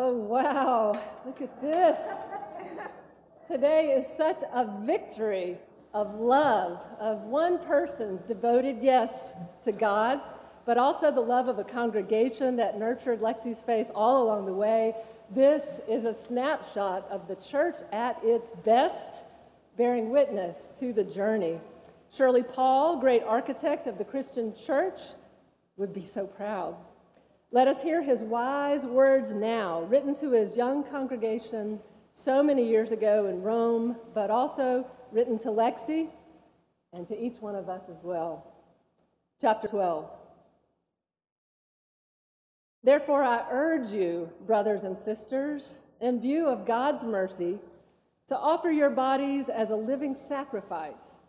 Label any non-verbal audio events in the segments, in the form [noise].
Oh, wow. Look at this. Today is such a victory of love, of one person's devoted yes to God, but also the love of a congregation that nurtured Lexi's faith all along the way. This is a snapshot of the church at its best, bearing witness to the journey. Shirley Paul, great architect of the Christian church, would be so proud. Let us hear his wise words now, written to his young congregation so many years ago in Rome, but also written to Lexi and to each one of us as well. Chapter 12. Therefore, I urge you, brothers and sisters, in view of God's mercy, to offer your bodies as a living sacrifice,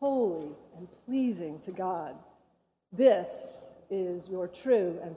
holy and pleasing to God. This is your true and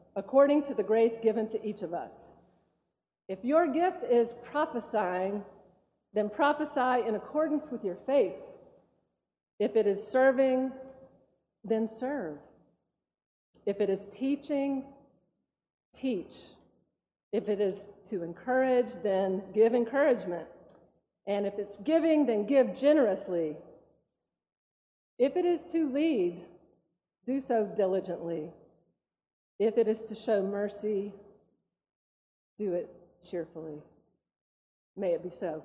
according to the grace given to each of us. If your gift is prophesying, then prophesy in accordance with your faith. If it is serving, then serve. If it is teaching, teach. If it is to encourage, then give encouragement. And if it's giving, then give generously. If it is to lead, do so diligently. If it is to show mercy, do it cheerfully. May it be so.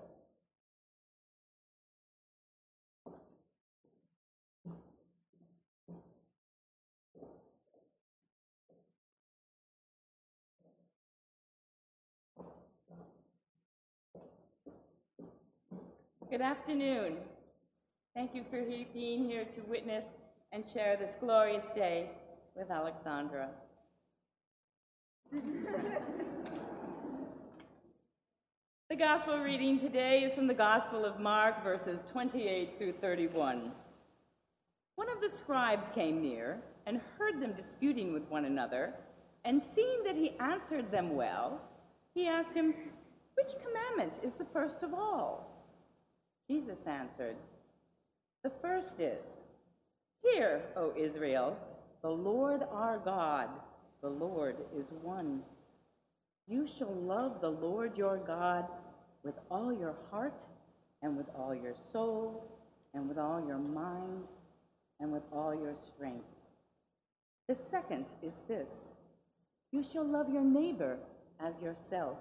Good afternoon. Thank you for being here to witness and share this glorious day with Alexandra. The gospel reading today is from the Gospel of Mark, verses 28 through 31. One of the scribes came near and heard them disputing with one another, and seeing that he answered them well, he asked him, Which commandment is the first of all? Jesus answered, The first is, Hear, O Israel, the Lord our God the Lord is one. You shall love the Lord your God with all your heart and with all your soul and with all your mind and with all your strength. The second is this you shall love your neighbor as yourself.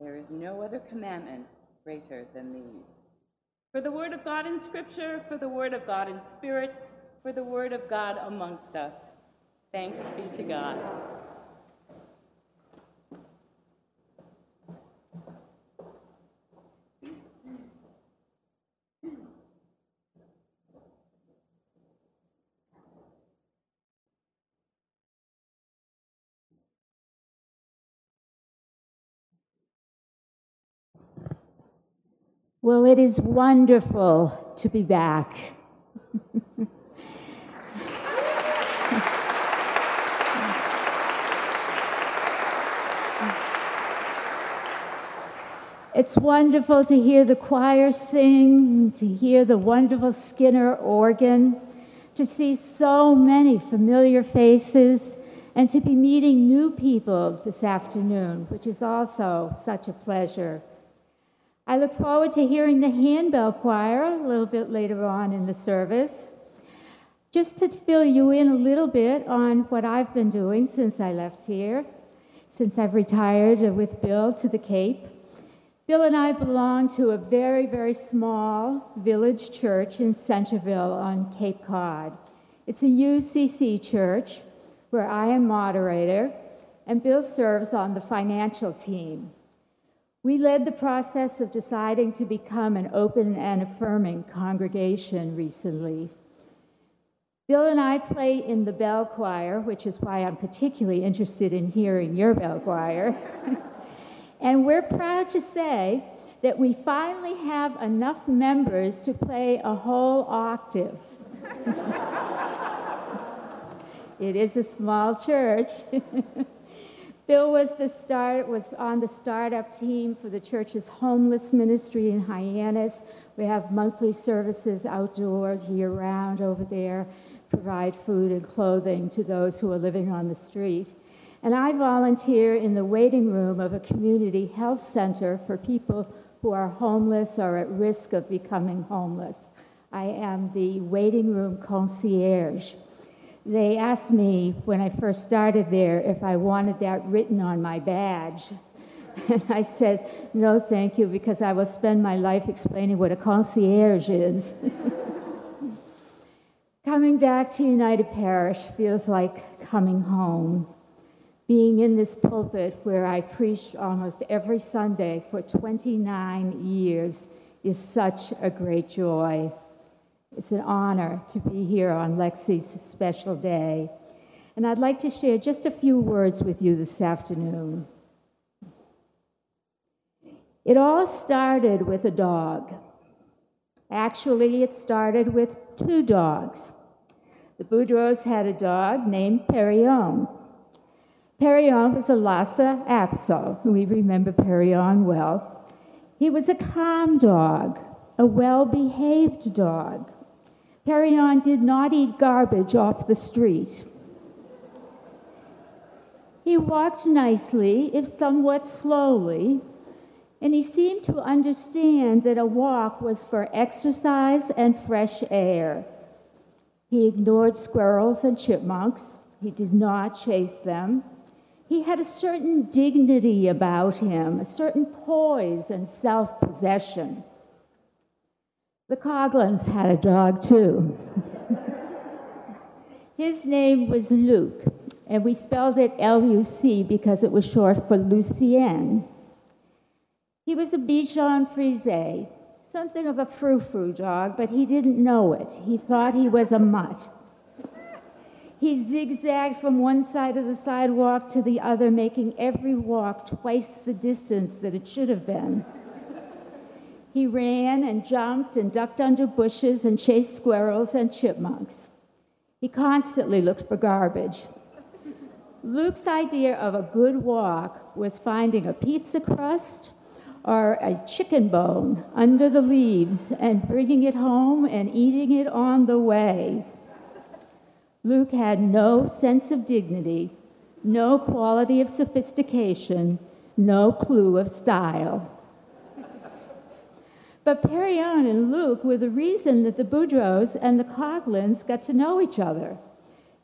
There is no other commandment greater than these. For the word of God in Scripture, for the word of God in spirit, for the word of God amongst us. Thanks be to God. Well, it is wonderful to be back. It's wonderful to hear the choir sing, to hear the wonderful Skinner organ, to see so many familiar faces, and to be meeting new people this afternoon, which is also such a pleasure. I look forward to hearing the handbell choir a little bit later on in the service. Just to fill you in a little bit on what I've been doing since I left here, since I've retired with Bill to the Cape. Bill and I belong to a very, very small village church in Centerville on Cape Cod. It's a UCC church where I am moderator, and Bill serves on the financial team. We led the process of deciding to become an open and affirming congregation recently. Bill and I play in the bell choir, which is why I'm particularly interested in hearing your bell choir. [laughs] and we're proud to say that we finally have enough members to play a whole octave. [laughs] it is a small church. [laughs] Bill was, the start, was on the startup team for the church's homeless ministry in Hyannis. We have monthly services outdoors year round over there, provide food and clothing to those who are living on the street. And I volunteer in the waiting room of a community health center for people who are homeless or at risk of becoming homeless. I am the waiting room concierge. They asked me when I first started there if I wanted that written on my badge. And I said, no, thank you, because I will spend my life explaining what a concierge is. [laughs] coming back to United Parish feels like coming home. Being in this pulpit where I preached almost every Sunday for 29 years is such a great joy. It's an honor to be here on Lexi's special day. And I'd like to share just a few words with you this afternoon. It all started with a dog. Actually, it started with two dogs. The Boudreaux had a dog named Perrion. Perrion was a Lhasa Apso. We remember Perrion well. He was a calm dog, a well behaved dog. Perrion did not eat garbage off the street. He walked nicely, if somewhat slowly, and he seemed to understand that a walk was for exercise and fresh air. He ignored squirrels and chipmunks. He did not chase them. He had a certain dignity about him, a certain poise and self possession. The Coglins had a dog too. His name was Luc, and we spelled it L U C because it was short for Lucien. He was a Bichon Frise, something of a frou frou dog, but he didn't know it. He thought he was a mutt. He zigzagged from one side of the sidewalk to the other, making every walk twice the distance that it should have been. He ran and jumped and ducked under bushes and chased squirrels and chipmunks. He constantly looked for garbage. Luc's idea of a good walk was finding a pizza crust or a chicken bone under the leaves and bringing it home and eating it on the way. Luke had no sense of dignity, no quality of sophistication, no clue of style. But Perrion and Luc were the reason that the Boudreaux and the Coglins got to know each other.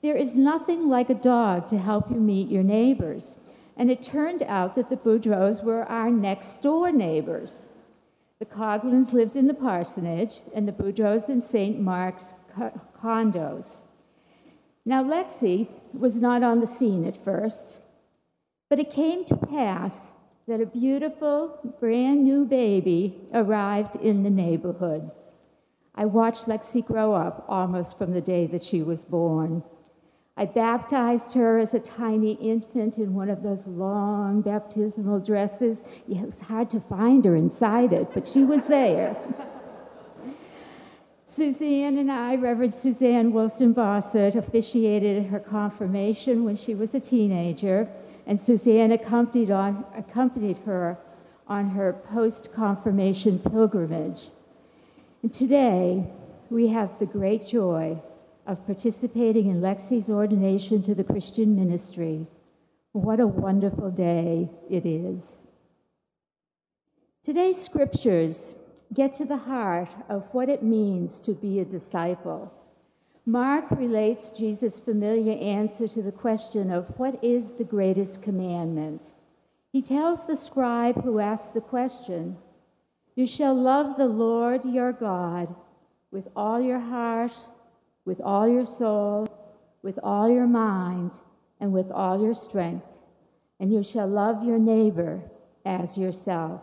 There is nothing like a dog to help you meet your neighbors. And it turned out that the Boudreaux were our next door neighbors. The Coglins lived in the parsonage, and the Boudreaux in St. Mark's condos. Now, Lexi was not on the scene at first, but it came to pass that a beautiful, brand new baby arrived in the neighborhood. I watched Lexi grow up almost from the day that she was born. I baptized her as a tiny infant in one of those long baptismal dresses. It was hard to find her inside it, but she was there. [laughs] Suzanne and I, Reverend Suzanne Wilson Bossert, officiated her confirmation when she was a teenager and Suzanne accompanied, on, accompanied her on her post confirmation pilgrimage. And today, we have the great joy of participating in Lexi's ordination to the Christian ministry. What a wonderful day it is. Today's scriptures get to the heart of what it means to be a disciple. Mark relates Jesus' familiar answer to the question of what is the greatest commandment. He tells the scribe who asked the question, You shall love the Lord your God with all your heart, with all your soul, with all your mind, and with all your strength, and you shall love your neighbor as yourself.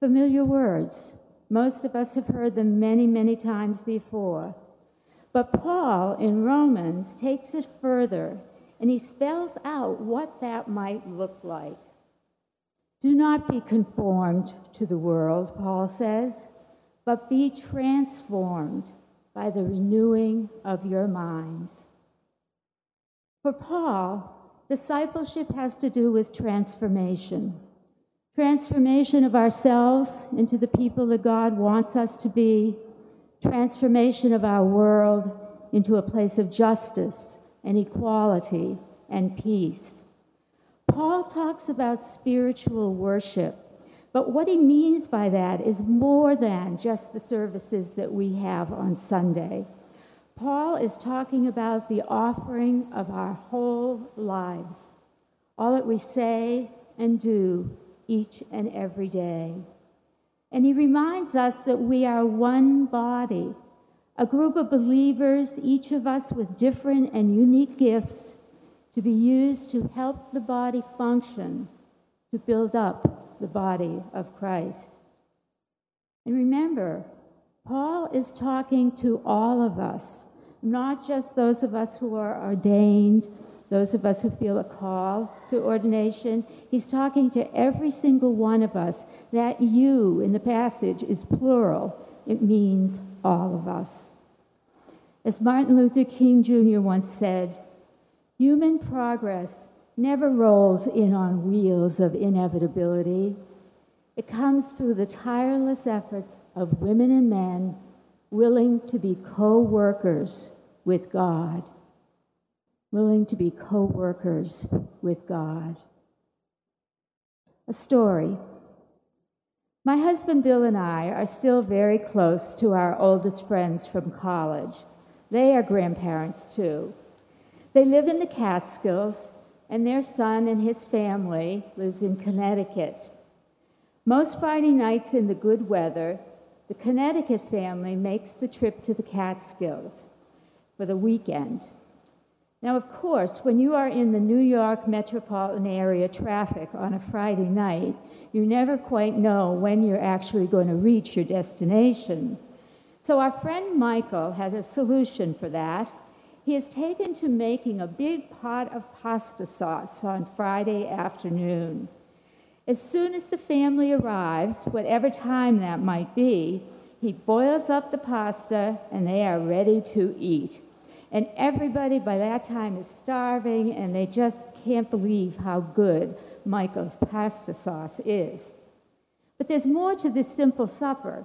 Familiar words. Most of us have heard them many, many times before. But Paul in Romans takes it further and he spells out what that might look like. Do not be conformed to the world, Paul says, but be transformed by the renewing of your minds. For Paul, discipleship has to do with transformation transformation of ourselves into the people that God wants us to be, transformation of our world into a place of justice and equality and peace. Paul talks about spiritual worship, but what he means by that is more than just the services that we have on Sunday. Paul is talking about the offering of our whole lives, all that we say and do each and every day. And he reminds us that we are one body a group of believers, each of us with different and unique gifts, to be used to help the body function, to build up the body of Christ. And remember, Paul is talking to all of us, not just those of us who are ordained, those of us who feel a call to ordination. He's talking to every single one of us. That you in the passage is plural, it means all of us. As Martin Luther King Jr. once said, human progress never rolls in on wheels of inevitability. It comes through the tireless efforts of women and men willing to be co workers with God. Willing to be co workers with God. A story. My husband Bill and I are still very close to our oldest friends from college. They are grandparents too. They live in the Catskills, and their son and his family lives in Connecticut. Most Friday nights in the good weather, the Connecticut family makes the trip to the Catskills for the weekend. Now, of course, when you are in the New York metropolitan area traffic on a Friday night, you never quite know when you're actually going to reach your destination. So our friend Michael has a solution for that. He has taken to making a big pot of pasta sauce on Friday afternoon. As soon as the family arrives, whatever time that might be, he boils up the pasta and they are ready to eat. And everybody by that time is starving and they just can't believe how good Michael's pasta sauce is. But there's more to this simple supper.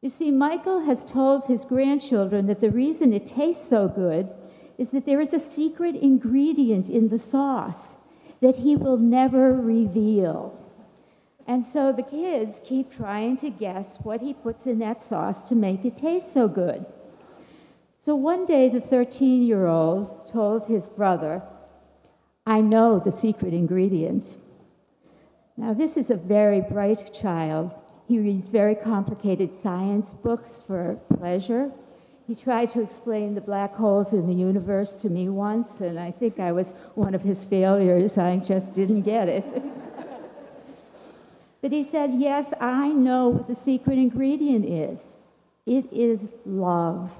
You see, Michael has told his grandchildren that the reason it tastes so good is that there is a secret ingredient in the sauce that he will never reveal. And so the kids keep trying to guess what he puts in that sauce to make it taste so good. So one day, the 13 year old told his brother, I know the secret ingredient. Now, this is a very bright child, he reads very complicated science books for pleasure. He tried to explain the black holes in the universe to me once, and I think I was one of his failures. I just didn't get it. [laughs] but he said, Yes, I know what the secret ingredient is it is love.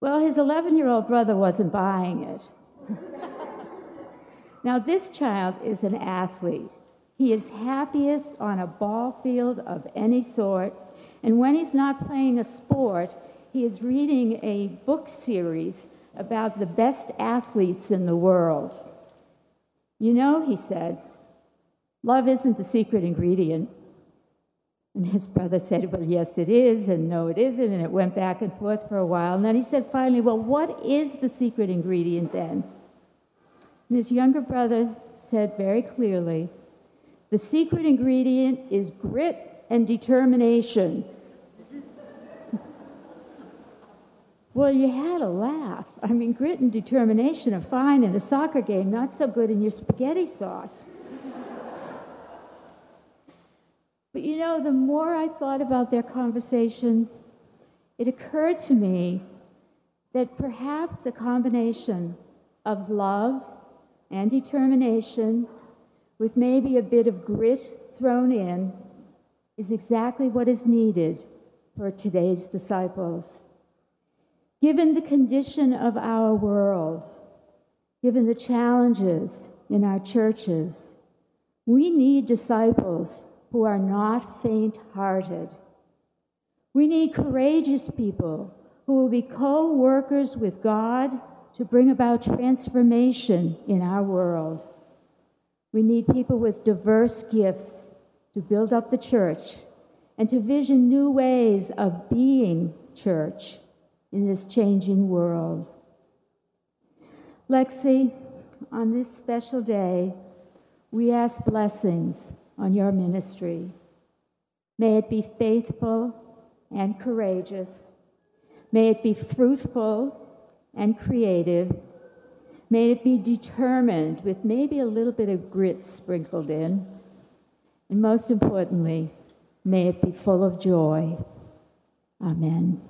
Well, his 11 year old brother wasn't buying it. [laughs] now, this child is an athlete. He is happiest on a ball field of any sort. And when he's not playing a sport, he is reading a book series about the best athletes in the world. You know, he said, love isn't the secret ingredient. And his brother said, Well, yes, it is, and no, it isn't. And it went back and forth for a while. And then he said, finally, Well, what is the secret ingredient then? And his younger brother said very clearly, the secret ingredient is grit and determination. Well, you had a laugh. I mean, grit and determination are fine in a soccer game, not so good in your spaghetti sauce. But you know, the more I thought about their conversation, it occurred to me that perhaps a combination of love and determination, with maybe a bit of grit thrown in, is exactly what is needed for today's disciples. Given the condition of our world, given the challenges in our churches, we need disciples who are not faint hearted. We need courageous people who will be co workers with God to bring about transformation in our world. We need people with diverse gifts to build up the church and to vision new ways of being church in this changing world. Lexi, on this special day, we ask blessings on your ministry. May it be faithful and courageous. May it be fruitful and creative. May it be determined with maybe a little bit of grit sprinkled in. And most importantly, may it be full of joy. Amen.